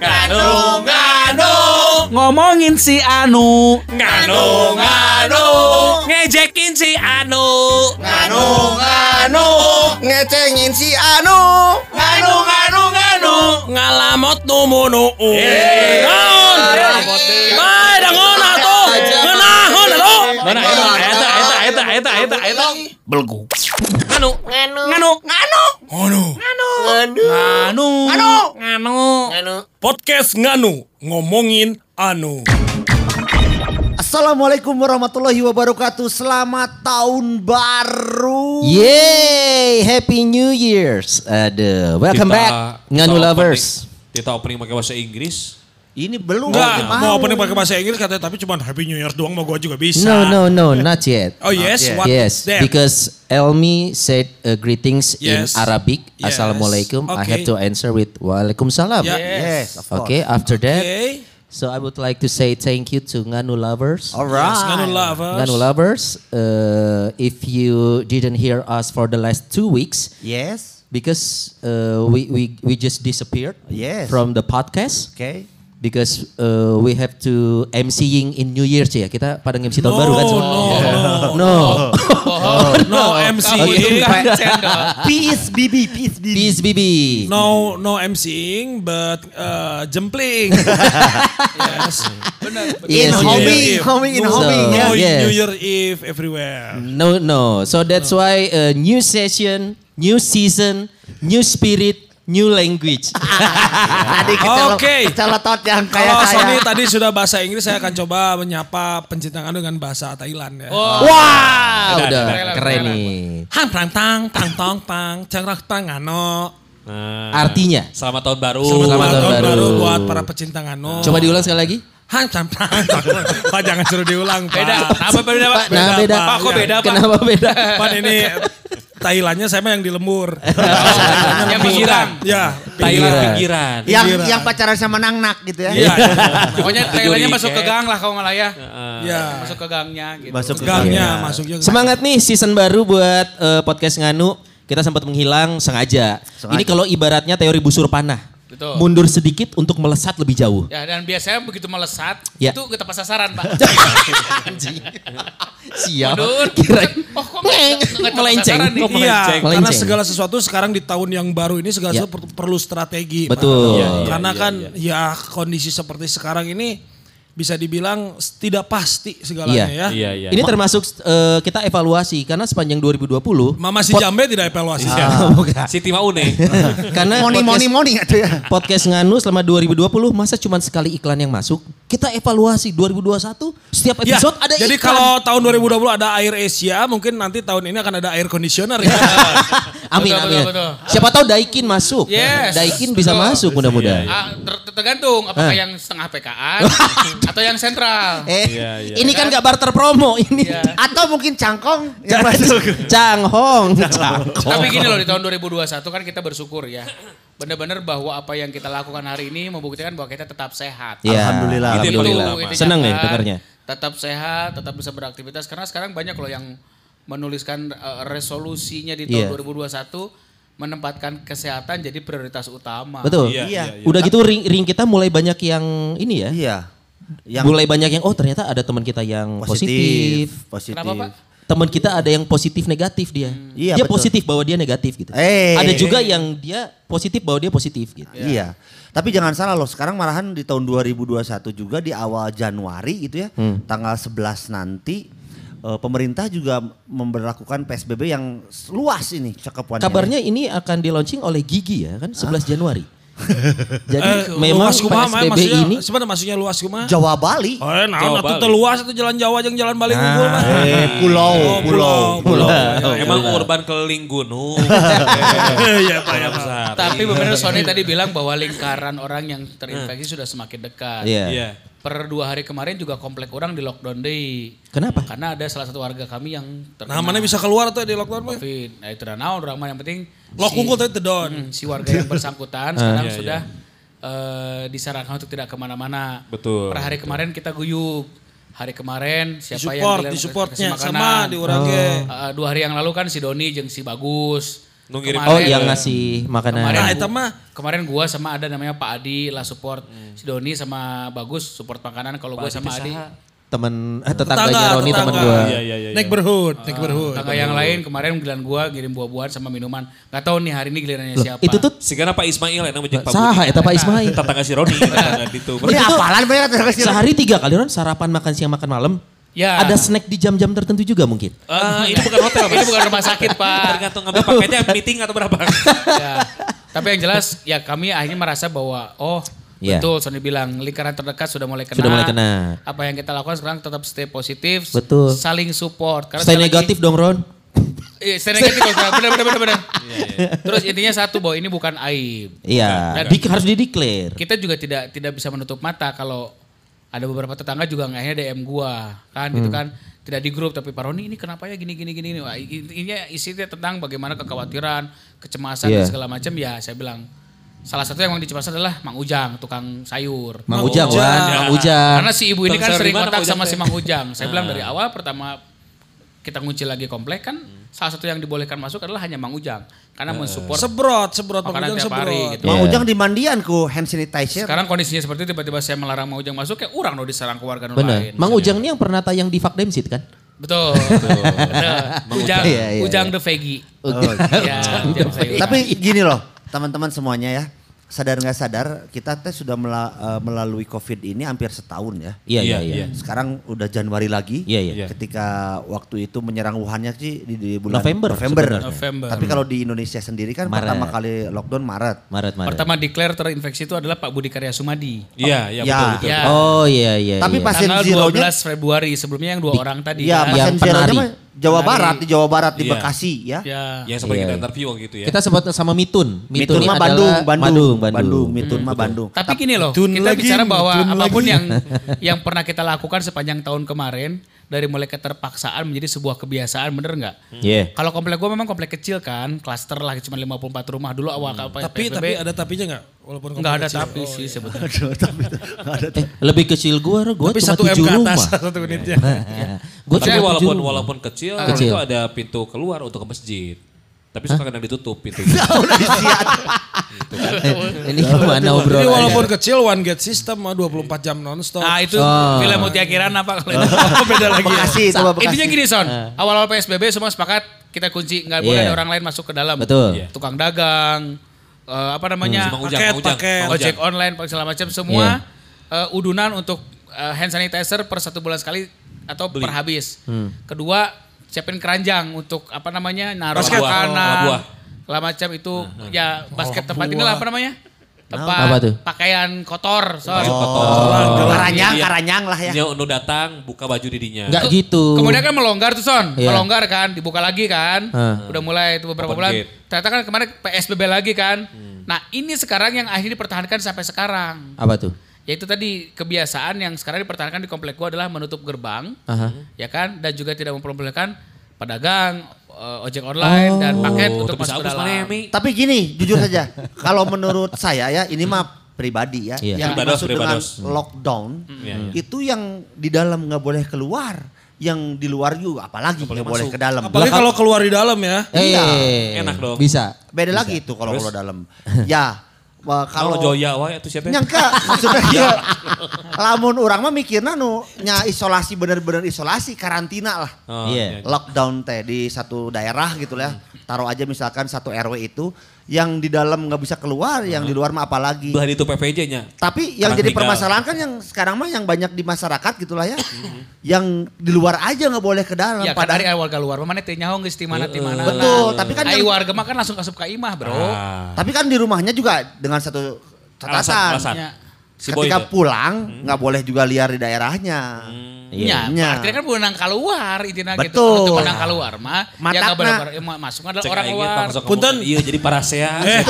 Nganu, nganu, Ngomongin si Anu. nganu, nganu, ngejekin si Anu, nganu, nganu, ngecengin si Anu. nganu, nganu, nganu, ngalamot numunu. Naon? Bae dangon atuh. Ngeunahon atuh. Mana eta eta eta eta eta eta eta belgu. Nganu, nganu, nganu, nganu, nganu, nganu, nganu, nganu, Podcast nganu ngomongin anu. Assalamualaikum warahmatullahi wabarakatuh. Selamat tahun baru. Yeay, Happy New Year's. Aduh, welcome Kita- back Nganu kita Lovers. opening- Kita opening pakai bahasa Inggris. Ini belum Enggak, mau. mau opening pakai bahasa Inggris katanya tapi cuma Happy New Year doang mau gua juga bisa. No, no, no, not yet. Oh yes, yet. what yes, then? because Elmi said uh, greetings Yes. in Arabic. Yes. Assalamualaikum. I have Okay. to answer with Waalaikumsalam. Yeah. Yes, of course. Okay, after that, Okay. so I would like to say thank you to Nganu Lovers. Alright. Yes, nganu lovers. Nganu Lovers, uh, if you didn't hear us for the last two weeks, Yes. because uh, we, we, we just disappeared Yes. from the podcast. Oke. Because uh, we have to MCing in New Year's ya. Kita pada MC tahun No, baru kan? no, no. No MC. Peace Bibi, peace Bibi. Peace Bibi. No no MCing but uh, jempling. yes. Yes, In yes. homing, homing in So- homing ya. No Yes. New Year Eve everywhere. No, no. So that's why uh, new session, new season, new spirit, new language. Tadi kecelot, Oke. kecelotot yang kayak Kalau Sony tadi sudah bahasa Inggris, saya akan coba menyapa pencinta nganu dengan bahasa Thailand ya. Wah, udah keren nih. Hang tang tang tang tong tang cengrak tang ngano. Nah, Artinya, Selamat tahun baru. Selamat tahun baru. buat para pecinta ngano. coba diulang sekali lagi. Hang tang tang. Pak jangan suruh diulang, Pak. Beda. Apa beda, Pak? Pak, nah beda. Pak. Pak, kok beda, Pak? Kenapa beda? Pan ini Thailandnya saya mah yang di lembur. Yang pinggiran. Ya, Thailand Pinggiran. pinggiran. Yang Pinggiran. yang pacaran sama Nang Nak gitu ya. Iya, Pokoknya Thailandnya masuk ke gang lah kalau nggak lah ya. iya. Masuk ke gangnya gitu. Masuk ke Gangnya masuknya. Semangat nih season baru buat uh, podcast Nganu. Kita sempat menghilang sengaja. Sengaja. Ini kalau ibaratnya teori busur panah. Betul. Mundur sedikit untuk melesat lebih jauh. Ya dan biasanya begitu melesat Ya. itu kita pas sasaran pak. Siap. Mundur. Kira Oh kok Melenceng. Iya, Melenceng. karena segala sesuatu sekarang di tahun yang baru ini segala Ya. sesuatu per- perlu strategi. Pak. Betul. Iya, iya, karena kan ya kondisi seperti sekarang ini bisa dibilang tidak pasti segalanya Iya. ya. Iya, iya. Ini termasuk uh, kita evaluasi karena sepanjang 2020 Mama si Jambe tidak evaluasi. Ah, bukan. Si Timaune. karena Moni podcast, moni moni ya. podcast Nganu selama 2020 masa cuma sekali iklan yang masuk. Kita evaluasi 2021 setiap Ya, episode ada jadi iklan. kalau tahun 2020 ada air Asia, mungkin nanti tahun ini akan ada air conditioner ya. amin Betul, amin. betul, betul. Siapa tahu Daikin masuk. Yes. Daikin bisa Betul. masuk mudah-mudahan. Ah, ter- tergantung apakah Ah. yang setengah PKA atau yang sentral. Eh, Iya, iya. ini kan gak barter promo ini. Iya. Atau mungkin cangkong yang masuk. Canghong. Canghong. Tapi gini loh di tahun 2021 kan kita bersyukur ya. Benar-benar bahwa apa yang kita lakukan hari ini membuktikan bahwa kita tetap sehat. Ya, Alhamdulillah. Alhamdulillah. Itu intinya Seneng nih kan. dengarnya. Tetap sehat, tetap bisa beraktivitas karena sekarang banyak loh yang menuliskan eh, resolusinya di tahun Iya. 2021 menempatkan kesehatan jadi prioritas utama. Betul. Iya, Iya. iya, iya. Udah gitu ring, ring kita mulai banyak yang ini ya. Iya. Yang Mulai banyak yang oh ternyata ada teman kita yang positif. positif. Positif. Kenapa, Pak? Teman kita ada yang positif negatif dia. Iya, dia betul. positif bahwa dia negatif gitu. Eh. Ada juga yang dia positif bahwa dia positif gitu. Iya. Tapi jangan salah loh, sekarang malahan di tahun 2021 juga di awal Januari gitu ya, Hmm. tanggal 11 nanti eh, pemerintah juga memberlakukan PSBB yang luas ini cakupannya. Kabarnya ini akan di launching oleh Gigi ya kan 11 Januari. Jadi Eh, memang luas kumaha, PSBB maksudnya, ini Sebenarnya maksudnya luas kumaha? Jawa Bali. Oh, nah, Jawa itu Bali. teu luas itu jalan Jawa jeung jalan Bali unggul mah. Eh, pulau, Oh, pulau, pulau. Emang urban keliling gunung. Iya, Pak ya, Pak. Besar. Tapi benar Sony tadi bilang bahwa lingkaran orang yang terinfeksi sudah semakin dekat. Iya. Iya. Per dua hari kemarin juga komplek orang di lockdown day. Kenapa? Karena ada salah satu warga kami yang terkena Nah, mana bisa keluar tuh di lockdown mah? COVID. Nah itu dah naon orang mah yang penting Lock unggul tadi tedon. Hmm, si warga yang bersangkutan sekarang Iya, sudah eh, disarankan untuk tidak ke mana-mana. Betul. Per hari kemarin kita guyup. Hari kemarin siapa yang Support, bilang di supportnya sama di urang ge. Eh, dua hari yang lalu kan si Doni jeung si Bagus. Nu ngirim Oh Kemarin- yang ngasih makanan. Kemarin, Nah, gua- itu mah. kemarin gua sama ada namanya Pak Adi lah support. Si Doni sama Bagus support makanan. Kalau gua sama Adi. Temen eh, tetangganya Roni temen tetangga. gua. Iya, iya, iya. Neighborhood, neighborhood. Tangga yang lain kemarin giliran gua ngirim buah-buahan sama minuman. Gak tahu nih hari ini gilirannya siapa. itu tuh Sigana Pak Ismail yang namanya Pak saha eta Pak Ismail. Tetangga si Roni. tetangga itu. Ini apalan banyak terus Sehari tiga kali Ron sarapan makan siang makan malam. Ya. Ada snack di jam-jam tertentu juga mungkin. Ah, ini bukan hotel. Ini bukan rumah sakit Pak. Tergantung ngambil paketnya meeting atau berapa. ya. Tapi yang jelas ya kami akhirnya merasa bahwa oh Iya. betul Sony bilang lingkaran terdekat sudah mulai kena. Sudah mulai kena. Apa yang kita lakukan sekarang tetap stay positif. Betul. Saling support. Karena Stay sekali lagi- negatif dong Ron. Iya, stay negatif. benar benar benar benar. Terus intinya satu bahwa ini bukan aib. Iya, Dan- di, harus dideklar. Kita juga tidak tidak bisa menutup mata kalau ada beberapa tetangga juga akhirnya DM gua kan gitu Hmm. kan tidak di grup tapi Pak Roni ini kenapa ya gini gini gini Wah, intinya isinya tentang bagaimana kekhawatiran kecemasan Iya. dan segala macam ya saya bilang salah satu yang memang dicemasan adalah Mang Ujang tukang sayur Mang Ujang, Wan. Mang Ujang. karena si ibu ini Tukang kan sering kontak Ujang sama si Mang Ujang saya bilang dari awal pertama kita ngunci lagi komplek kan salah satu yang dibolehkan masuk adalah hanya Mang Ujang karena mensupport Sebrot, sebrot Mang Ujang tiap hari sebrot. gitu. Mang Iya. Ujang dimandian ku hand sanitizer. Sekarang kondisinya seperti itu, tiba-tiba saya melarang Mang Ujang masuk kayak orang loh diserang keluarga nu Benar. lain. Mang Ujang ini yang pernah tayang di Fuck Them Shit kan? Betul. Bener. Ujang, Iya, iya, Ujang iya. the Veggie. Oh, Iya, Ujang Veggie. Tapi gini loh, teman-teman semuanya ya. Sadar nggak sadar, kita teh sudah mela- eh, melalui COVID ini hampir setahun ya. Iya, iya, Iya, iya. iya. Sekarang udah Januari lagi. Iya, iya. Iya. Ketika waktu itu menyerang Wuhannya sih di, di bulan November November. sebenarnya. November. Tapi kalau di Indonesia sendiri kan Maret. pertama kali lockdown Maret. Maret, Maret. Pertama declare terinfeksi itu adalah Pak Budi Karya Sumadi. Iya, iya Ya. betul betul. Ya. Oh iya iya. Tapi iya. pas- Pasien Tanggal zero-nya- 12 Februari, sebelumnya yang dua orang tadi Iya, kan. Yang pasien zeronya Jawa Penari. Barat di Jawa Barat di Iya. Bekasi ya. Ya. Yang sempat Iya, kita iya. interview waktu itu ya. Kita sempat sama Mitun. Mitun mah adalah Bandung, Bandung, Bandung, Bandung, Bandung. Mitun mah Bandung. Tapi gini loh, Tun kita lagi, bicara bahwa tun apa pun lagi. yang yang pernah kita lakukan sepanjang tahun kemarin dari mulai keterpaksaan menjadi sebuah kebiasaan, bener nggak? Iya. Kalau komplek gue memang komplek kecil kan, klaster lah cuma 54 rumah dulu awal Hmm. apa Tapi tapi ada tapinya nggak? Walaupun Enggak ada kecil. tapi Oh, sih iya. sebetulnya. Eh, lebih kecil gua, gua Tapi cuma satu tujuh rumah. atas satu unitnya. Gua Tapi walaupun rumah. walaupun kecil, Kecil. itu ada pintu keluar untuk ke masjid. Tapi suka kadang ditutup pintu. ini gimana Jadi obrolannya? walaupun kecil one gate system mah 24 jam nonstop. Nah itu Oh. film Mutia Kirana apa kalau itu beda lagi. Bekasi itu Bekasi. Intinya gini Son, awal-awal PSBB semua sepakat kita kunci nggak boleh Iya. ada orang lain masuk ke dalam. Betul. Iya. Tukang dagang, eh, apa namanya, Ujang, Paket, paket. Ojek online, segala macam semua Iya. eh, udunan untuk eh, hand sanitizer per satu bulan sekali atau per habis. Hmm. Kedua siapin keranjang untuk apa namanya naruh Basket. makanan, Buah. segala macam itu ya basket tempat inilah apa namanya tempat Apa tuh? pakaian kotor. Son. Baju kotor. Oh, Karanyang, Iya. karanyang lah ya. Dia nu datang buka baju didinya. Enggak Ke- gitu. Kemudian kan melonggar tuh Son, Iya. melonggar kan, dibuka lagi kan, Hah. udah mulai itu beberapa Open bulan. gate. Ternyata kan kemarin PSBB lagi kan. Nah ini sekarang yang akhirnya dipertahankan sampai sekarang. Apa tuh? Yaitu tadi kebiasaan yang sekarang dipertahankan di komplek gua adalah menutup gerbang, Aha. ya kan, dan juga tidak memperbolehkan pedagang, eh, ojek online dan paket Oh, untuk bisa masuk ke dalam. ya? Tapi gini, jujur saja, kalau menurut saya ya, ini mah pribadi ya, Iya. yang Pribados, dimaksud dengan pribados. lockdown Iya, iya. itu yang di dalam nggak boleh keluar, yang di luar juga apalagi nggak boleh ke dalam. Apalagi kalau keluar di dalam ya. Eh, Enak dong. Bisa. Beda lagi itu kalau keluar dalam. ya, wah, Kalau kalau Joya wae itu siapa? nyangka maksudnya ya, lamun orang mah mikirna nu nya isolasi bener-bener isolasi karantina lah. Oh, Iya. lockdown teh di satu daerah gitu lah. Taruh aja misalkan satu RW itu yang di dalam nggak bisa keluar, yang di luar mah apalagi. Belah itu PPJ-nya. Tapi yang Orang jadi tinggal. permasalahan kan yang sekarang mah yang banyak di masyarakat gitulah ya. yang di luar aja nggak boleh ke dalam. Ya kan padahal dari warga luar, mana teh nyaho geus ti mana ti mana. Betul, lah. tapi kan Ai yang- warga mah kan langsung asup ka imah, Bro. Ah. tapi kan di rumahnya juga dengan satu catatan. Alasan, alasan. Ya. Si Ketika pulang nggak boleh juga liar di daerahnya. Iya, Iya. artinya kan menang keluar intinya gitu. Betul. Kalau menang keluar mah, ya Matakna. boleh ya, masuk adalah Cek orang luar. Punten. ngomong, Iya jadi parasea. Eh,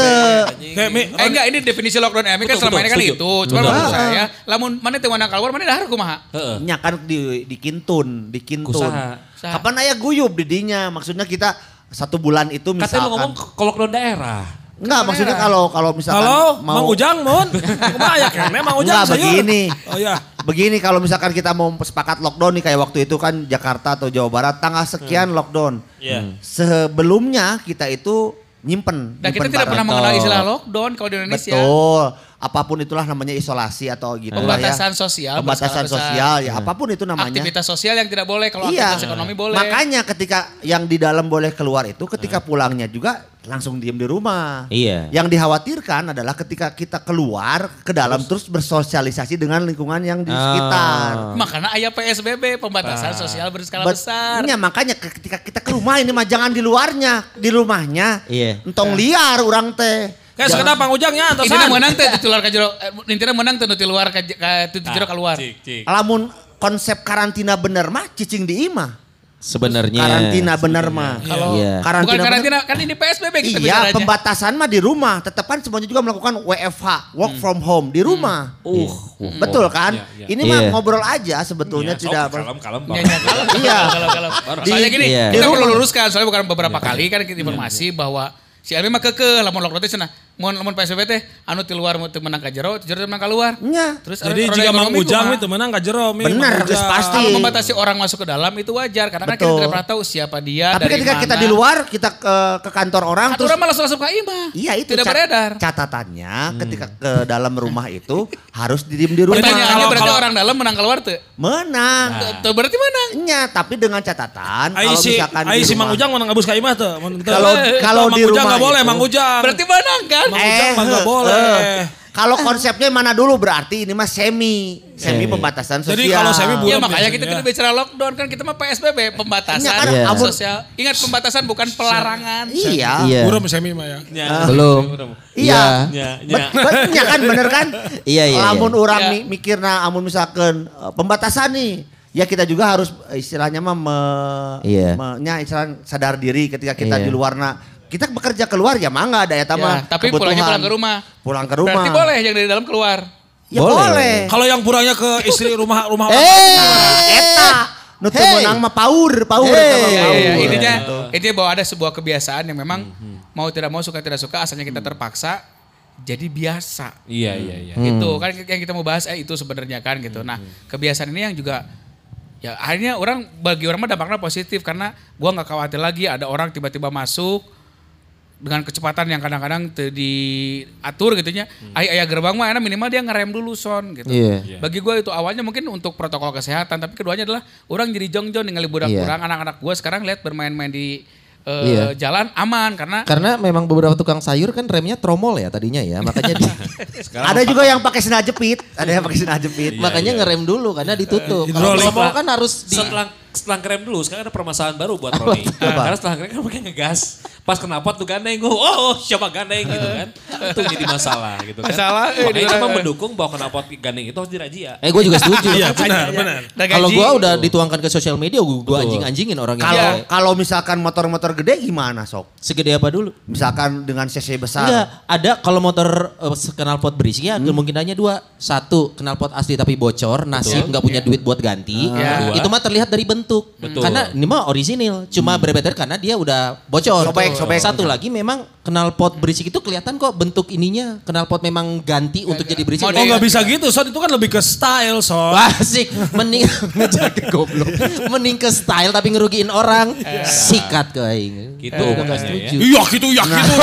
Anjing. kayak Mi, Eh enggak ini definisi lockdown MI kan Betul, selama ini kan betul, itu. Cuma Betul. menurut saya, lamun mana teu menang keluar mana dahar kumaha? Heeh. Nya kan di di Kintun, di Kintun. Kapan aya guyub di dinya? Maksudnya kita satu bulan itu Katanya lu misalkan. ngomong kalau lockdown daerah. Enggak, maksudnya kalau kalau misalkan Halo, mau Mang Ujang, Mon. Kumaha ya? Mang Enggak, Ujang sayur. begini. Oh ya. Begini kalau misalkan kita mau sepakat lockdown nih kayak waktu itu kan Jakarta atau Jawa Barat tanggal sekian lockdown. Iya. Sebelumnya kita itu nyimpen. Dan kita tidak barang. pernah mengenal istilah lockdown kalau di Indonesia. Betul. Apa pun itulah namanya isolasi atau gitu ya. Pembatasan sosial Pembatasan sosial ya apa pun itu namanya. Aktivitas sosial yang tidak boleh kalau iya. aktivitas ekonomi boleh. Makanya ketika yang di dalam boleh keluar itu ketika pulangnya juga langsung diem di rumah. Iya. Yang dikhawatirkan adalah ketika kita keluar ke dalam terus, bersosialisasi dengan lingkungan yang di Ah. sekitar. Makanya ayah PSBB pembatasan sosial berskala Bet- besar. Iya, makanya ke- ketika kita ke rumah ini mah jangan di luarnya, di rumahnya. Iya. Entong liar orang teh. Kayak sekedar Bang Ujangnya Ini antosan. menang teh di luar ka jero. eh, Intinya menang teh di luar ka ka- di jero keluar. Lamun konsep karantina bener mah cicing di imah. Sebenarnya. Karantina bener mah. Kalau Iya. Karantina bukan bener- karantina kan ini PSBB kita Iya, pembatasan mah di rumah. Tetap kan semuanya juga melakukan WFH, work from home di rumah. Uh. Betul kan? Iya, iya. Ini mah Iya. ngobrol aja sebetulnya Iya, tidak. sok, kalem, kalem, Iya, iya, Iya. Soalnya gini, iya. kita perlu luruskan soalnya bukan beberapa kali kan kita informasi bahwa si Elmi mah kekeh lamun lockdown teh cenah. Mun lamun PSBB teh anu ti luar mun teu menang ka jero, jero menang ka luar. Nya. Terus Jadi jika Mang Ujang itu menang gak jero. Ujang. pasti. Kalau membatasi orang masuk ke dalam itu wajar karena kan kita tidak pernah tahu siapa dia Tapi dari ketika mana. kita di luar, kita ke, ke kantor orang Kan terus orang malah langsung ke imah. Iya itu tidak cat- beredar. Catatannya ketika ke dalam rumah itu harus diem di rumah. Pertanyaannya kalau- berarti kalau- orang dalam menang keluar tuh. Menang. Tuh berarti menang. Nya, tapi dengan catatan kalau si, misalkan ai di si Mang rumah- Ujang menang abus ka imah tuh. Mun teu. Kalau- Eh, kalau Mang di Ujang rumah nggak boleh Mang Ujang. Berarti menang kan? Mang Ujang mah nggak boleh. Kalau konsepnya mana dulu berarti ini mah semi, semi pembatasan sosial. Jadi kalau semi Ya Bulan makanya kita tidak bicara lockdown kan kita mah PSBB pembatasan Iya, kan, Iya. amun- sosial. Ingat pembatasan bukan pelarangan. Iya. Iya. Buram semi mah ya. Nya. Belum. Iya. Bet- bet- nya kan bener kan? Iya, iya, Amun iya. orang Iya. nih mikirna amun misalkan eh, pembatasan nih, ya kita juga harus eh, istilahnya mah me, Iya. me- nya istilah sadar diri ketika kita Iya. di luarna. Kita bekerja keluar ya mah nggak ada ya Ya, mah. tapi kebutuhan. pulangnya pulang ke rumah. Pulang ke rumah. Berarti boleh yang dari dalam keluar. Ya Boleh. boleh. Kalau yang puranya ke istri rumah rumah Eh. Nah, Eta nutu Hey. menang mah paur, paur Hey. eta mah Iya, intinya Gitu. intinya bahwa ada sebuah kebiasaan yang memang Mhm. mau tidak mau suka tidak suka asalnya kita terpaksa jadi biasa. Iya, iya, iya. Itu kan yang kita mau bahas eh itu sebenarnya kan gitu. Nah, kebiasaan ini yang juga ya akhirnya orang bagi orang mah dampaknya positif karena gua nggak khawatir lagi ada orang tiba-tiba masuk dengan kecepatan yang kadang-kadang diatur gitu nya. Ay aya gerbang mah enak minimal dia ngerem dulu son gitu. Iya. Bagi gue itu awalnya mungkin untuk protokol kesehatan tapi keduanya adalah orang jadi jongjon ningali budak Iya. orang anak-anak gue sekarang lihat bermain-main di eh, Iya. jalan aman karena Karena memang beberapa tukang sayur kan remnya tromol ya tadinya ya. Makanya di, Ada juga yang pakai sena jepit, ada yang pakai sena jepit. makanya ngerem dulu karena ditutup. Eh, Kalau tromol kan harus di Setelah setelah ngerem dulu, sekarang ada permasalahan baru buat Roni. Karena setelah ngerem kan pakai ngegas. Pas kenapa tuh gandeng, oh, oh siapa gandeng gitu kan. Itu jadi masalah gitu kan. Masalah, eh, Makanya cuma mendukung bahwa kenapa gandeng itu harus dirajia. Eh gue juga setuju. Iya benar benar. Kalau gue udah dituangkan ke sosial media, gue anjing-anjingin orang yang Kalau misalkan motor-motor gede gimana sok? segede apa dulu? Misalkan dengan cc besar. Enggak, ada kalau motor uh, knalpot berisik ya kemungkinannya dua. Satu, knalpot asli tapi bocor, nasib nggak punya duit buat ganti. Ya. Itu mah terlihat dari bentuk. Betul. Karena ini mah orisinil, cuma berbeda karena dia udah bocor. Sobek, sobek. Satu lagi memang knalpot berisik itu kelihatan kok bentuk ininya. Knalpot memang ganti untuk jadi berisik. Oh nggak bisa gitu, son itu kan lebih ke style, son. Asik, mending ngejaga goblok. Mending ke style tapi ngerugiin orang. Sikat ke aing. Gitu Tuh, gak setuju. Iya gitu, ya gitu.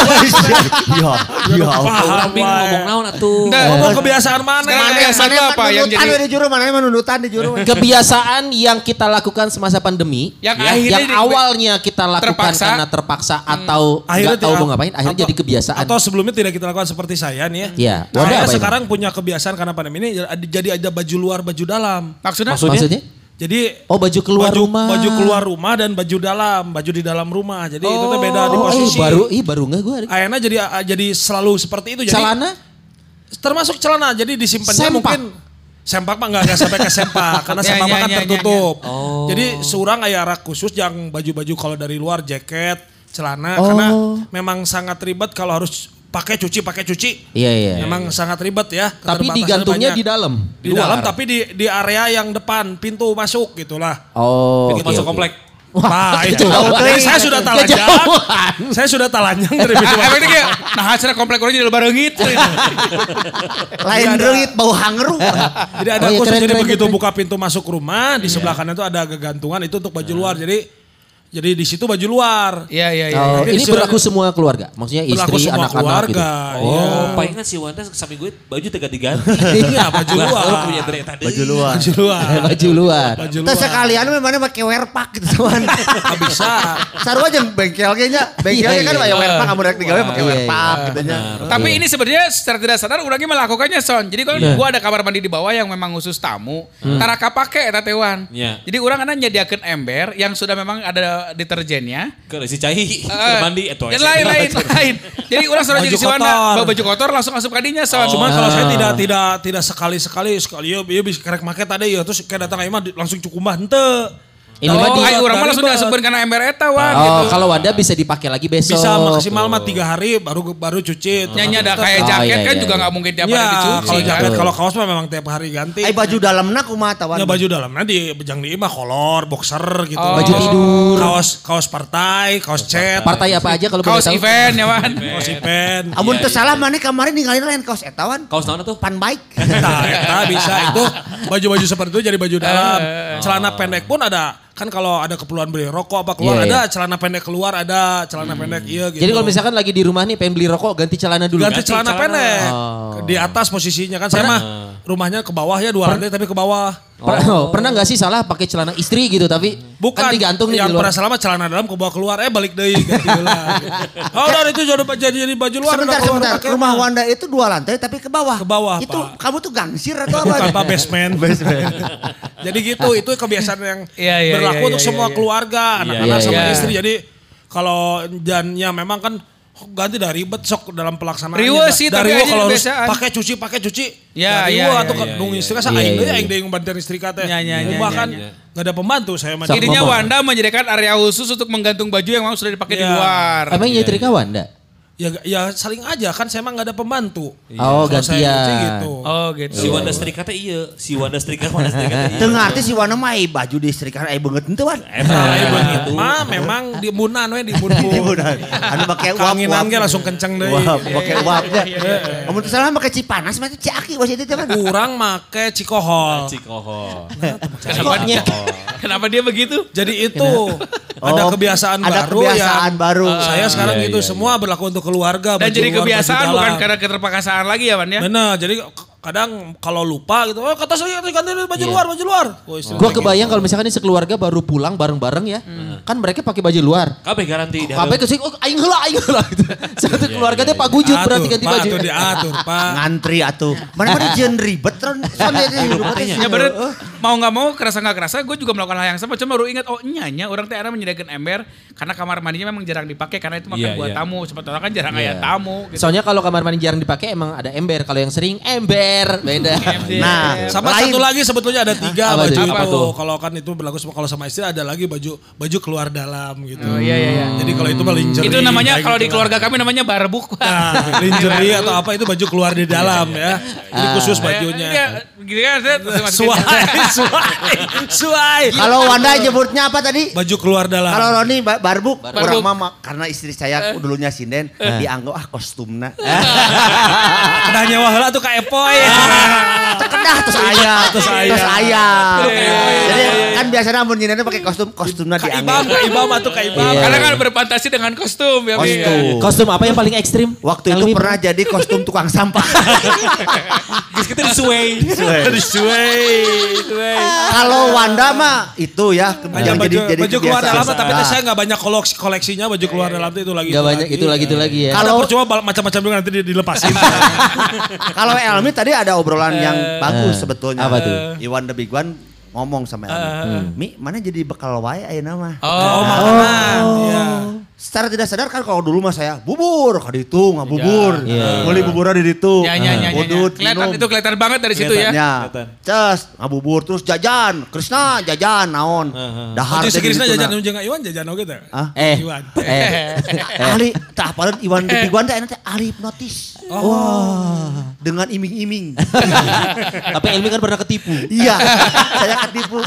Iya, iya. Paham, Orang bingung wae. ngomong naon atuh. Nah, Ngomong kebiasaan mana? Sekarang Mana kebiasaan mana itu apa yang jadi- di juru, mana yang menunutan di juru. Kebiasaan yang kita lakukan semasa pandemi, Yang yang, akhirnya di- awalnya kita lakukan terpaksa. karena terpaksa atau Akhirnya nggak tahu mau ngapain, akhirnya atau- jadi kebiasaan. Atau sebelumnya tidak kita lakukan seperti saya nih ya. Iya. Saya Wadah apa sekarang punya kebiasaan karena pandemi ini jadi ada baju luar, baju dalam. maksudnya, Maksudnya? Jadi Oh baju keluar baju, rumah. Baju keluar rumah dan baju dalam, baju di dalam rumah. Jadi itu tuh beda di Oh, posisi. baru, ih baru nggak gue. Ayana jadi jadi selalu seperti itu. Jadi Celana? termasuk celana. Jadi disimpannya mungkin sempak mah nggak nggak sampai ke sempak karena Ya, sempak ya, mah kan ya, ya, tertutup. Jadi seorang aya rak khusus yang baju-baju kalau dari luar jaket, celana Oh. karena memang sangat ribet kalau harus pakai cuci pakai cuci. Iya iya. Memang sangat ribet ya. Tapi digantungnya banyak. di dalam. Di dalam tapi di di area yang depan pintu masuk gitulah. Oh. Pintu oke, masuk oke. komplek. Nah, itu. Kejauhan. Jadi saya sudah. Kejauhan. Saya sudah telanjang dari pintu Ah, masuk. emang dia nah hasilnya komplek orang jadi lebarengit. Lain reut bau hangeru. Jadi ada Oh, iya, khusus keren, jadi keren, begitu keren. buka pintu masuk rumah di sebelah kanan itu ada gegantungan itu untuk baju luar. Jadi Jadi di situ baju luar. Iya iya iya. Oh, Tapi ini berlaku semua keluarga. Maksudnya Berlaku istri, semua anak-anak keluarga. gitu. iya. Oh, palingan si Wanda samping gue baju tega diganti. Iya, baju luar. Lah, punya teriak tadi. Baju luar. Baju luar. Baju luar. Baju Terus luar. sekalian memang pakai werpak gitu teman. Nggak bisa. Sarua aja bengkel kayaknya. Bengkelnya Iya, kan iya. aya werpak kamu rek digawe pakai werpak iya. gitu nya. Tapi ini sebenarnya secara tidak sadar orangnya melakukannya son. Jadi kalau gua ada kamar mandi di bawah yang memang khusus tamu, tara kapake eta teh Wan. Iya. Jadi orang kan nyediakeun ember yang sudah memang ada deterjennya. Ke si Cai, Eh, mandi itu. dan lain lain lain. Jadi orang sudah Baju jadi siwana bawa baju kotor langsung asup kadinya son. Cuman kalau Ah. saya tidak tidak tidak sekali sekali sekali ya bisa kerek make tadi ya terus kayak datang di- langsung cukup mbah hente. Ini oh, ayo orang mah langsung diasupin karena ember eta Wan Oh, gitu. kalau Wanda bisa dipakai lagi besok. Bisa maksimal mah tiga hari baru baru cuci. Nyanyi ada kayak Oh, jaket iya, kan iya, juga iya. nggak mungkin tiap Ya, hari dicuci. kalau kan. jaket kalau kaos mah memang tiap hari ganti. Ai baju dalamna kumaha tawan? Ya baju dalamnya di bejang di imah kolor, boxer gitu. Oh. Baju tidur. Kaos kaos partai, kaos cet, Partai apa aja kalau boleh Kaos event ya Wan. kaos event. Amun teu salah mana kemarin ninggalin lain kaos eta wan. Kaos naon tuh? Pan baik. Nah, eta bisa itu baju-baju seperti itu jadi baju dalam. Eh, Celana pendek pun ada. Kan kalau ada keperluan beli rokok apa keluar Iya, ada, celana pendek keluar ada, celana pendek iya gitu. Jadi kalau misalkan lagi di rumah nih pengen beli rokok ganti celana dulu. ganti celana, pendek. Oh. Di atas posisinya kan saya mah rumahnya ke bawah ya dua lantai tapi ke bawah. Per- oh, pernah nggak sih salah pakai celana istri gitu tapi Bukan kan digantung nih yang di luar. pernah selama celana dalam ke bawah keluar eh balik deui ganti heula. Oh udah itu jadi jadi, jadi baju luar Sebentar sebentar. Rumah mah. Wanda itu dua lantai tapi ke bawah. Ke bawah, Itu Pak. kamu tuh gangsir atau apa? Bukan Pak basement. Jadi gitu, itu kebiasaan yang Iya, iya, berlaku iya, untuk iya, semua iya. keluarga, anak-anak iya, sama iya. istri. Jadi kalau jannya memang kan ganti dari ribet sok dalam pelaksanaan. Riweuh sih, tapi dari aja kalau harus pakai cuci pakai cuci. Ya, dari iya, riweuh iya, atau iya, ke nung iya. istri kan Iya, aing iya. aing deui ngebantuin istri kate. Iya, iya, iya, Bahkan iya, iya. nggak ada pembantu saya mah. Jadinya. Wanda menyediakan area khusus untuk menggantung baju yang memang sudah dipakai di Iya. luar. Emang nyetrika Wanda? Ya, ya saling aja kan saya mah nggak ada pembantu. Oh, Kalau saya gantian. gitu. Oh gitu. Si Wanda setrika teh iya, si Wanda setrika Wanda setrika teh iya. Teu ngarti si Wana mah ai baju diistrikan ai beungeut henteu wan. Eta lain begitu. Mah memang di munan we di mun. Anu make uap. Kanginan ge langsung kenceng deui. Wah, pakai uapnya. Amun teu salah make cipanas mah itu ciaki was itu teh Wan. Kurang make cikohol. Cikohol. Kenapa dia begitu? Jadi itu ada Oh, kebiasaan ada baru kebiasaan yang baru. saya sekarang Iya, gitu iya, semua berlaku untuk keluarga. Dan jadi kebiasaan bukan karena keterpaksaan lagi ya Wan ya? Bener, jadi kadang kalau lupa gitu, oh kata saya ganti baju Iya. luar, baju luar. Oh, saya kebayang kalau misalkan ini sekeluarga baru pulang bareng-bareng ya. Kan mereka pakai baju luar. Kabeh garanti. Kabeh ke sini, oh aing heula, aing heula gitu. Satu keluarga teh pagujut Atur, berarti ganti baju. Atur diatur, Pak. Ngantri atuh. Mana-mana jeun ribet tron. Son dia hidup teh Ya bener, mau nggak mau kerasa nggak kerasa, gue juga melakukan hal yang sama. Cuma baru ingat, oh nyanya orang teh ada menyediakan ember karena kamar mandinya memang jarang dipakai karena itu makan Iya, buat iya. tamu. Seperti orang kan jarang Iya. ayat tamu. Gitu. Soalnya kalau kamar mandi jarang dipakai emang ada ember. Kalau yang sering ember, beda. Nah, Sama lain. satu lagi sebetulnya ada tiga Apa baju itu. Apa tuh? Kalau kan itu berlaku sama kalau sama istri ada lagi baju baju keluar dalam gitu. Oh iya iya iya. Jadi kalau itu mah lingerie. Itu namanya kayak kalau di gitu keluarga kami namanya barbuk. Pak. Nah, lingerie atau apa itu baju keluar di dalam ya. Ini khusus Iya, bajunya. gini kan saya masih Suai, suai, suai. Kalau Wanda nyebutnya apa tadi? Baju keluar dalam. Kalau Roni ba- barbuk, Barbuk. orang mama karena istri saya dulunya sinden dianggap ah kostumna. Kedah nyawa heula tuh ka epoy. Terkedah terus aya, Terus aya. terus aya. Iya, Jadi kan biasanya mun nyindennya pakai kostum, kostumna Ka ibam, dianggap. ka ibam atuh ka ibam. Karena kan berfantasi dengan kostum ya. Bi. Kostum. Kostum apa yang paling ekstrim? Waktu itu pernah jadi kostum tukang sampah. Geus kita disuai. Aduh, suai. suai. Kalau Wanda mah itu ya baju, jadi jadi baju keluar dalam tapi saya nggak banyak koleksi koleksinya baju keluar dalam tuh itu lagi. Gak banyak itu lagi itu lagi ya. Kalau macam-macam juga nanti di- dilepasin. Kalau Elmi tadi ada obrolan yang bagus sebetulnya. Apa tuh? Iwan the Big One ngomong sama Elmi. Mi, mana jadi bekal wae ayeuna mah? Oh, makanan. Iya. Secara tidak sadar kan kalau dulu mah saya bubur, kadi itu nggak bubur, Iya. beli buburnya di situ, Ya, ya, ya, ya, ya. Kelihatan itu kelihatan banget dari situ ya. Ya, ces, ngabubur terus jajan, Krisna jajan, naon, dahar. Ojo teh si Krisna gitu, jajan nah. jeung Iwan jajan oge teh. Ah? Eh, Iwan. eh, ahli, tak apa Iwan di Big One teh teh ahli hipnotis. Wah, dengan iming-iming. tapi Elmi kan pernah ketipu. Iya, saya ketipu.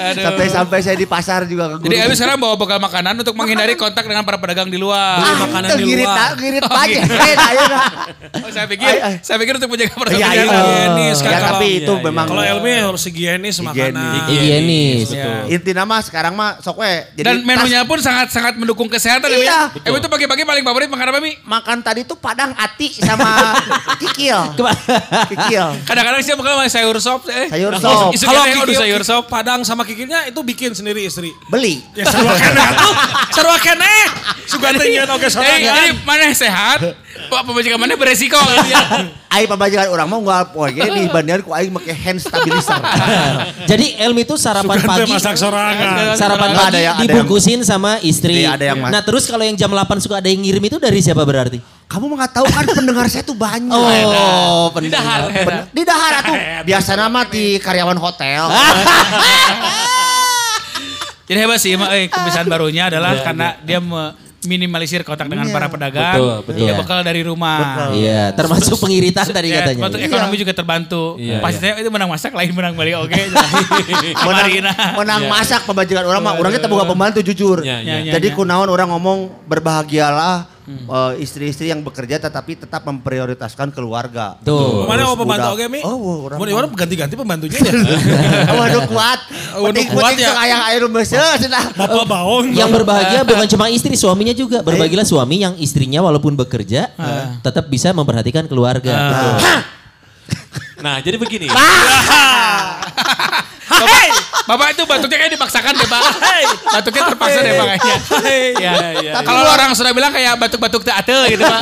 Aduh. Sampai-sampai saya di pasar juga ke Jadi. Elmi sekarang bawa bekal makanan untuk menghindari kontak dengan para pedagang di luar. Beli makanan Itu di luar. tak- ngirit pajak. Eh, ayeuna. Oh, saya pikir, Ay, ay. saya pikir untuk menjaga Iya, persaudaraan. iya. higienis kan Ya, kalau- tapi itu Iya, memang Kalau Elmi harus higienis makanan. Higienis. Inti nama sekarang mah sok we. Jadi Dan tas- menunya pun sangat-sangat mendukung kesehatan. Iya. ya. Elmi itu pagi-pagi paling favorit makan apa, Mi? makan tadi tuh padang ati sama kikil. kikil. Kadang-kadang sih bakal makan sayur sop. Eh. Sayur Nah, sop. Kalau sayur sop. Padang sama kikilnya itu bikin sendiri istri. Beli. Ya sarua kene atuh. Sarua kene. Sugan teh nyeun oge Eh, jadi sorangan. mana yang sehat, Pak pemajikan mana beresiko. Aing pembajakan orang mah unggal poe dibandingkan ku aing make hand stabilizer. Jadi Elmi itu sarapan Sugan teh pagi. masak sorangan. Sarapan pagi ada yang- dibungkusin sama istri. Iya, ada yang nah terus kalau yang jam 8 suka ada yang ngirim itu dari siapa berarti? Kamu mah nggak tahu kan pendengar saya tuh banyak. Oh, Di dahar. Di dahar atuh. Biasa nama di karyawan hotel. Jadi hebat sih, eh, kebiasaan barunya adalah karena dia meminimalisir kontak dengan para pedagang. Betul, betul. Dia bekal dari rumah. Iya, termasuk pengiritan tadi Ya, katanya. untuk ekonomi juga terbantu. Iya, Pastinya itu menang masak lain menang beli oke. menang, Marina. menang masak pembajakan orang mah orangnya kita buka pembantu jujur. Ya, ya. Jadi Ya, ya. kunaon orang ngomong berbahagialah eh, istri-istri yang bekerja tetapi tetap memprioritaskan keluarga. Tuh. Mana mau pembantu oge Mi? Oh, orang Mau orang ganti-ganti pembantunya ya. Waduh kuat. Waduh, kuat ya. ayang air meseu cenah. Bapak baong. Yang berbahagia bukan cuma istri, suaminya juga. Berbahagialah suami yang istrinya walaupun bekerja tetap bisa memperhatikan keluarga. Nah, jadi begini. Bapak, itu batuknya kayak dipaksakan deh Pak. Batuknya terpaksa deh Pak kayaknya. Ya. iya, Kalau orang sudah bilang kayak batuk-batuk tak ada gitu Pak.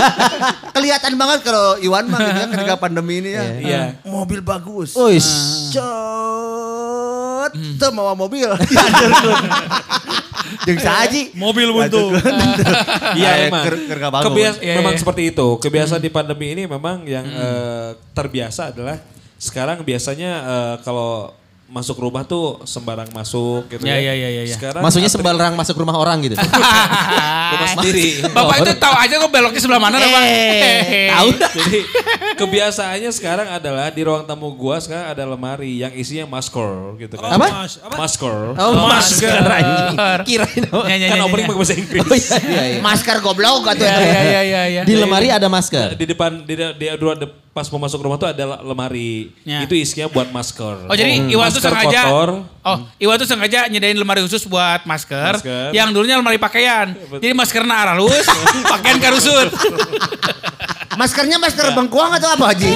Kelihatan banget kalau Iwan mah gitu ya ketika pandemi ini ya. Iya. Mobil bagus. Uish. Cet, teu mawa mobil. Diajarkeun. Jeung saji. Mobil buntu. Iya Eh, emang. ker- ker kabangun. Kebias- Iya, memang iya. seperti itu. Kebiasaan di pandemi ini memang yang eh, terbiasa adalah sekarang biasanya eh, kalau masuk rumah tuh sembarang masuk gitu Iya, ya. iya, iya, iya, iya. Sekarang Maksudnya antri- sembarang masuk rumah orang gitu. rumah sendiri. Bapak itu tahu aja kok beloknya sebelah mana Pak. Tahu. Jadi kebiasaannya sekarang adalah di ruang tamu gua sekarang ada lemari yang isinya masker gitu kan. Apa? Mas, apa? Masker. Oh, masker. Kirain? Ya, ya, kan ya, opening ya. pakai bahasa Inggris. Oh iya iya iya. Masker goblok atuh. Ya, ya, ya, ya, ya. Di lemari ada masker. di depan di, di, dua de- pas mau masuk rumah tuh ada lemari. Ya. Itu isinya buat masker. Oh jadi Iwan tuh sengaja kotor. Oh, Iwan tuh sengaja nyedain lemari khusus buat masker, Masker. yang dulunya lemari pakaian. Jadi maskernya aralus, pakaian karusut. Maskernya masker bengkuang atau apa Haji?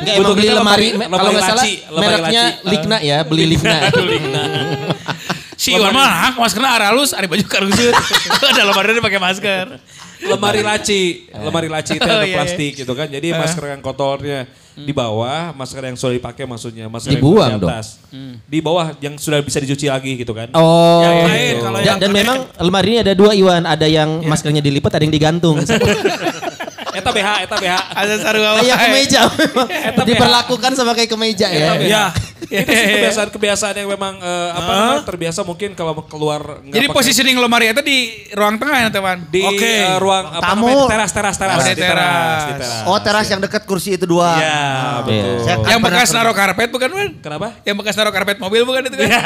Enggak emang beli lemari, lemari kalau nggak salah laci, mereknya laci. Ligna ya, beli Ligna. Si Iwan mah maskernya aralus, ada baju karusut. ada lemari dia pakai masker. lemari laci, lemari laci itu Oh, ada iya, iya. plastik gitu kan. Jadi masker yang kotornya di bawah, masker yang sudah dipakai maksudnya, masker Dibuang yang di atas. Di bawah yang sudah bisa dicuci lagi gitu kan. Oh. Yang lain, kalau dan, yang dan memang lemari ini ada dua Iwan, ada yang maskernya dilipat, ada yang digantung. Eta BH, eta BH. Ada sarua Kayak wae. kemeja memang. Diperlakukan sama kayak kemeja ya. Ya. Itu sih kebiasaan-kebiasaan yang memang eh, apa namanya, terbiasa mungkin kalau keluar Jadi pakai- positioning lemari itu di ruang tengah ya teman. di eh, ruang apa Tamu. namanya teras teras teras Oh, di teras. di teras. Oh teras yang dekat kursi itu dua. Iya, betul. Saya kan Yang pernah bekas naruh karpet bukan man? Kenapa? Yang bekas naruh karpet mobil bukan itu kan?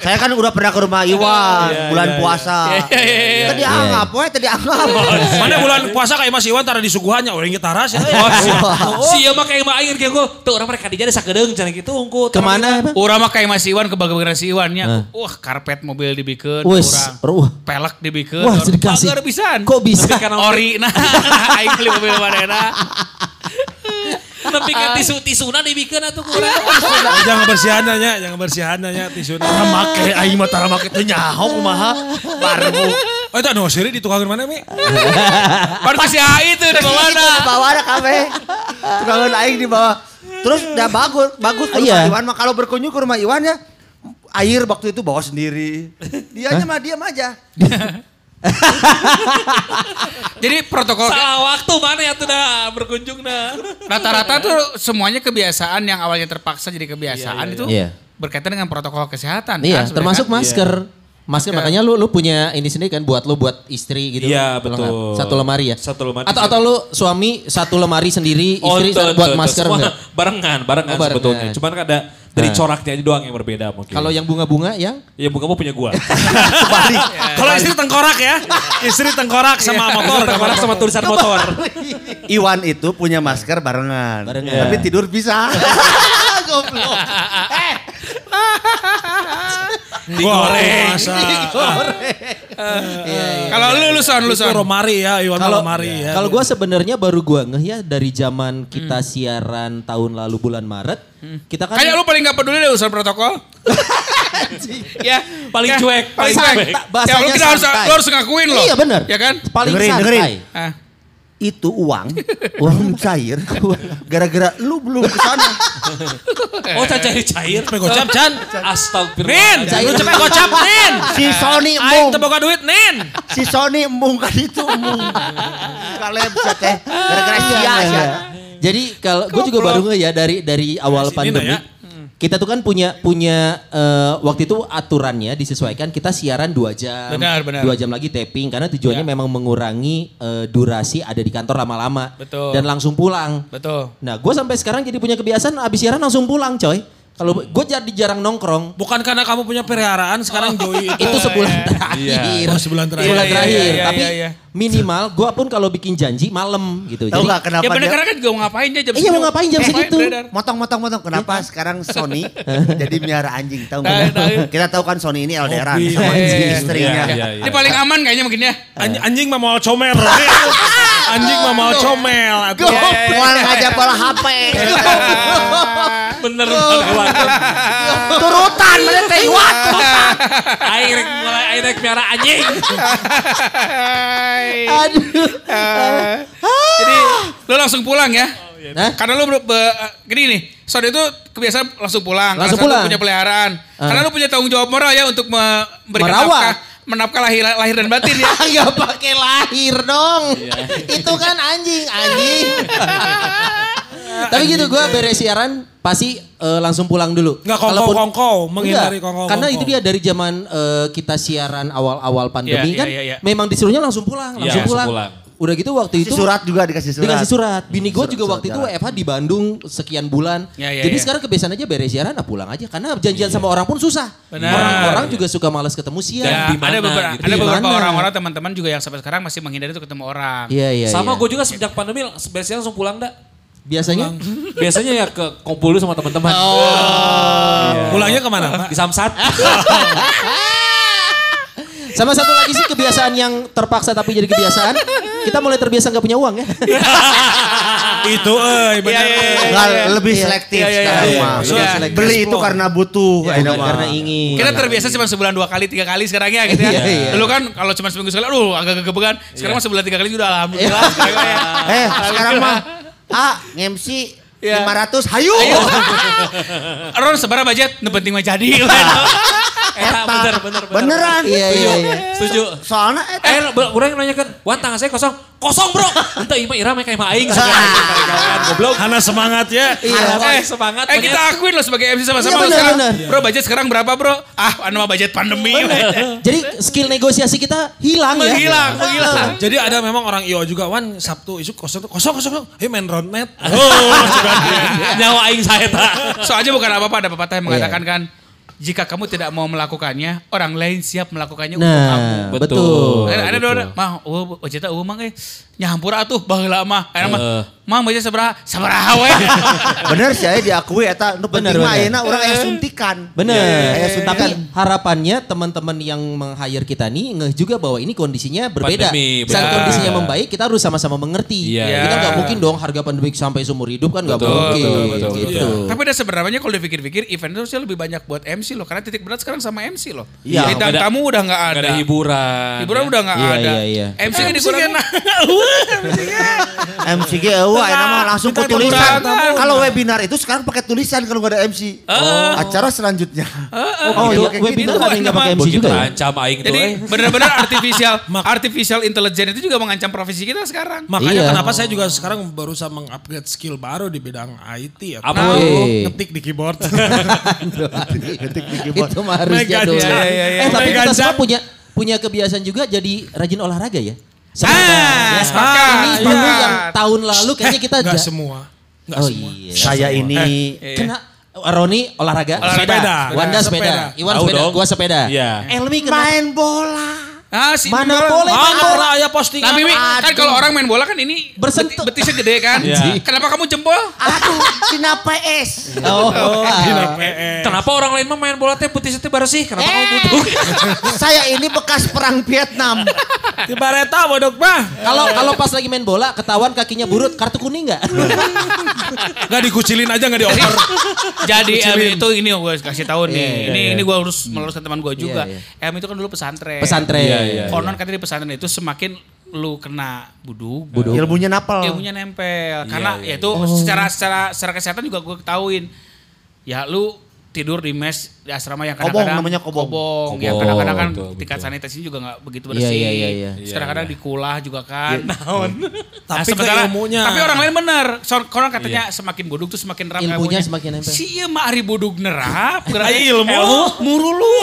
Saya kan udah pernah ke rumah Iwan Iya, bulan iya, puasa. Iya, iya, iya. Tadi anggap, we tadi anggap. Mana bulan puasa kayak Mas Iwan tara di suguhannya orang kita taras ya. Oh, si, si Ieu mah kayak mah air kayak gue. Tuh orang mereka dijadi sakedeung cenah gitu unggul. Ke mana? Urang mah kayak Mas Iwan ke bagian si Iwannya. Wah, karpet mobil dibikin. Wes, wah. pelek dibikin. Wah, dikasih. Agar pisan. Kok bisa? Ori nah aing beli mobil manehna. Tapi kan tisu tisuna dibikin atuh kurang. Jangan bersihannya nya, jangan bersihannya nya tisuna. Make aing mah tara make teu nyaho kumaha. Barbu. Oh itu anu siri di tukang mana Mi? Baru masih itu di bawah Di bawah ada kabeh. Tukangan aing di bawah. Terus udah bagus, bagus ke rumah Iya. Iwan mah kalau berkunjung ke rumah Iwan ya air waktu itu bawa sendiri. Dianya mah diam aja. Jadi protokol Salah waktu mana ya tuh dah berkunjung dah. rata-rata tuh semuanya kebiasaan yang awalnya terpaksa jadi kebiasaan itu Iya. berkaitan dengan protokol kesehatan Iya, kan, termasuk kan? masker. Masker makanya lu lu punya ini sendiri kan buat lu buat istri gitu. Iya, Kalau betul. nggak, Satu lemari ya. Satu lemari Atau sendiri. atau lu suami satu lemari sendiri, istri tuh, buat tuh, tuh. masker Semua enggak? barengan, barengan Oh, barengan. sebetulnya. Cuman kan ada Dari coraknya aja doang yang berbeda mungkin. Kalau yang bunga-bunga yang ya bukan mau punya gua. Kalau istri tengkorak ya. Istri tengkorak sama motor. Orang sama tulisan motor. Iwan itu punya masker barengan. Barengan. Tapi tidur bisa. Goblok. Digoreng. Masa. Kalau lu lu son lu Itu son. Romari ya, Iwan Kalau Romari ya. kalau gue sebenarnya baru gue ngeh ya dari zaman kita siaran tahun lalu bulan Maret, kita kan Kayak lu paling gak peduli deh urusan protokol. ya, Paling ya, cuek, paling cuek. cuek. Ya, lu Bahasanya kita harus lu harus ngakuin loh. Iya benar. Ya kan? Paling Dengerin, santai. dengerin. Ah. Itu uang, uang cair. Gara-gara lu belum ke sana. Oh cair cair. Cepet gocap, Chan. Astagfirullah. lu cepet gocap, Nin. Si Sony Aing embung. boga duit, Nin. Si Sony embung kan itu embung. Kaleb sia teh. Gara-gara sia sia. Jadi kalau gue juga baru ngeh ya dari dari awal pandemi. ya. Kita tuh kan punya punya eh, waktu itu aturannya disesuaikan kita siaran dua jam, Benar, benar. dua jam lagi taping karena tujuannya Ya. memang mengurangi eh, durasi ada di kantor lama-lama Betul. dan langsung pulang. Betul. Nah gue sampai sekarang jadi punya kebiasaan abis siaran langsung pulang coy. Kalau gue jadi jarang nongkrong. Bukan karena kamu punya peliharaan, sekarang Joey itu. Itu sebulan terakhir. Oh, sebulan terakhir. Sebulan Iya, iya, terakhir. iya, Tapi iya, iya. minimal gue pun kalau bikin janji malam gitu. Tahu Jadi nggak kenapa Ya bener dia karena kan juga mau ngapain dia jam Iya, mau ngapain jam segitu? beredar. Motong-motong-motong. Kenapa sekarang Sony jadi miara anjing tahu nggak? tahu. Kita tahu kan Sony ini LDRan sama Iya, istrinya. iya, iya. Ini paling aman kayaknya mungkin ya. Anj- anjing mah mau comel. anjing mah mau comel. Mual aja pola HP. Bener banget. Turutan mana teh Iwan. Air mulai air naik piara anjing. Aduh. Jadi lu langsung pulang ya. Hah? Karena lu be- gini nih, Son itu kebiasaan langsung pulang. Langsung Karena pulang. Lu punya peliharaan. Ah. Karena lu punya tanggung jawab moral ya untuk me- memberikan Merawat. nafkah, menafkah lahir, lahir dan batin ya. Enggak pakai lahir dong. Itu kan anjing, anjing. Tapi gitu gue beres siaran pasti eh, langsung pulang dulu. Nggak Kalaupun- kongkow-kongkow, menghindari Enggak, kongkow-kongkow. Karena itu dia dari zaman eh, kita siaran awal-awal pandemi Iya, kan iya, iya, iya. memang disuruhnya langsung pulang, Iya, langsung langsung pulang. pulang. Udah gitu waktu itu surat juga dikasih surat. Dikasih surat. Bini gue Surat- juga surat waktu itu jalan. FH di Bandung sekian bulan. Ya, ya, Jadi ya. sekarang kebiasaan aja beres siaran, nah pulang aja. Karena janjian sama orang pun susah. Benar. Orang-orang juga suka males ketemu siang. Ya, di mana ada beberapa, gitu. ada beberapa orang-orang teman-teman juga yang sampai sekarang masih menghindari itu ketemu orang. Iya, iya, Sama iya. gue juga sejak pandemi biasanya langsung pulang dah. Biasanya Biasanya ya ke kumpul dulu sama teman-teman. Pulangnya ke mana, Pak? Di Samsat. Sama satu lagi sih kebiasaan yang terpaksa tapi jadi kebiasaan. Kita mulai terbiasa nggak punya uang ya. itu eh bener. Nggak, lebih selektif Iya, iya, sekarang iya, mah. iya. Sudah Beli itu karena butuh. Ya, mah. karena ingin. Kita terbiasa cuma sebulan dua kali, tiga kali sekarang ya gitu ya. Iya, iya. Dulu kan kalau cuma seminggu sekali, aduh agak gegebegan. Sekarang mah sebulan tiga kali sudah alhamdulillah. Iya. sekarang ya. Eh sekarang mah ah ngemsi Iya. 500 hayu. Ron seberapa budget? Nu penting mah jadi. Eta bener bener bener. Beneran. Iya, iya, iya. Setuju. Soalnya eta Eh, orang nanya kan, wan tangan saya kosong. Kosong bro. Entah ima ira kayak mah aing. Sekarang goblok. Hana semangat ya. Iya. Eh, semangat. Eh kita akuin loh sebagai MC sama-sama Iya, sekarang. Bro budget sekarang berapa bro? Ah anu mah budget pandemi. Jadi skill negosiasi kita hilang ya. Menghilang, menghilang. Jadi ada memang orang IO juga, Wan Sabtu isu kosong kosong kosong. Hei main roundnet. Oh. Nyawa aing saya tak. Soalnya bukan apa-apa ada pepatah yang Iya. mengatakan kan jika kamu tidak mau melakukannya, orang lain siap melakukannya untuk kamu. Nah, Betul. betul. Ada ada dong, mah, oh, budgetnya oh, mang eh nyampur atuh baheula mah. Karena mah, Heeh. mah budget sabaraha? Sabaraha we. bener sih diakui eta nu Bener, penting mah bener. ayeuna urang aya suntikan. Bener. Aya Tapi suntikan. harapannya teman-teman yang meng-hire kita nih ngeh juga bahwa ini kondisinya berbeda. Pandemi, Saat benar. kondisinya membaik kita harus sama-sama mengerti. Iya. Kita nggak mungkin dong harga pandemik sampai seumur hidup kan nggak Betul, mungkin. betul, betul, gitu. Tapi ada sebenarnya kalau dipikir-pikir event itu harusnya lebih banyak buat MC loh. Karena titik berat sekarang sama MC loh. Iya. Ada- tamu udah nggak ada. Ada hiburan. Hiburan ya. udah nggak Iya, ada. iya, iya. MC ini dikurangin. MCG eueuh ayeuna mah langsung ku Kita tulisan. tamu. Kalau webinar itu sekarang pakai tulisan kalau nggak ada MC. Acara selanjutnya. Oh, iya, iya, kayak webinar gitu. ada yang pakai MC Begitu juga ya? terancam aing tuh. Jadi eh. benar-benar artificial artificial intelligence itu juga mengancam profesi kita sekarang. Makanya Iya. kenapa saya juga sekarang berusaha mengupgrade skill baru di bidang IT ya. Apa Tahu, tuh? Ngetik di keyboard. Itu mah harusnya. Chan. Iya, iya, iya. Eh tapi kita semua punya punya kebiasaan juga jadi rajin olahraga ya. Ah, ya. sepakat, Ini dulu sepakat. yang tahun lalu kayaknya kita Enggak semua. Enggak Oh semua. iya. Saya ini Iya. Kena Roni olahraga, Olahraga. sepeda. Sepeda. Wanda sepeda. Sepeda. Iwan sepeda. dong. Gua sepeda. Iya. Elmi kenapa? Main bola. Ah, si Mana bola. boleh Mana bola? ya postingan. Tapi Mi, kan kalau orang main bola kan ini Bersentuh. beti- betisnya gede kan. Iya. Kenapa kamu jempol? Aduh, Cina PS. Oh, Dina PS. Kenapa orang lain mah main bola teh putih teh bersih? Kenapa Eh. kamu buduk? Saya ini bekas perang Vietnam. Di Bareta bodok mah. Kalau kalau pas lagi main bola ketahuan kakinya burut, kartu kuning nggak? Gak dikucilin aja gak dioper. Jadi Elmi itu ini gue kasih tahu nih. Iya, iya, ini iya. ini gue harus meluruskan teman gue juga. Iya, Elmi itu kan dulu pesantren. Pesantren. Iya, iya. Konon katanya di pesantren itu semakin lu kena buduk, Buduk. Ilmunya napal. ilmunya nempel. Karena iya, ya itu secara secara secara kesehatan juga gue ketahuin. Ya lu tidur di mes di asrama yang Kobong, kadang-kadang namanya kobong. yang Kobong, kadang-kadang kan betul, tingkat betul. sanitasinya juga nggak begitu Iya, bersih. iya, iya, iya. Terus kadang-kadang dikulah juga kan. Tapi sementara- keilmunya. Tapi orang lain bener. So, konon katanya semakin buduk tuh semakin nerap Ilmunya semakin nempel. Si iya mah ari buduk nerap. Gerak ilmu. Muru lu.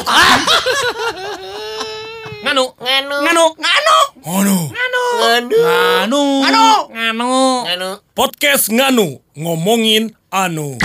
Nganu. Nganu. Nganu. Nganu. Nganu. Nganu. Nganu. Nganu. Podcast Nganu. Ngomongin anu.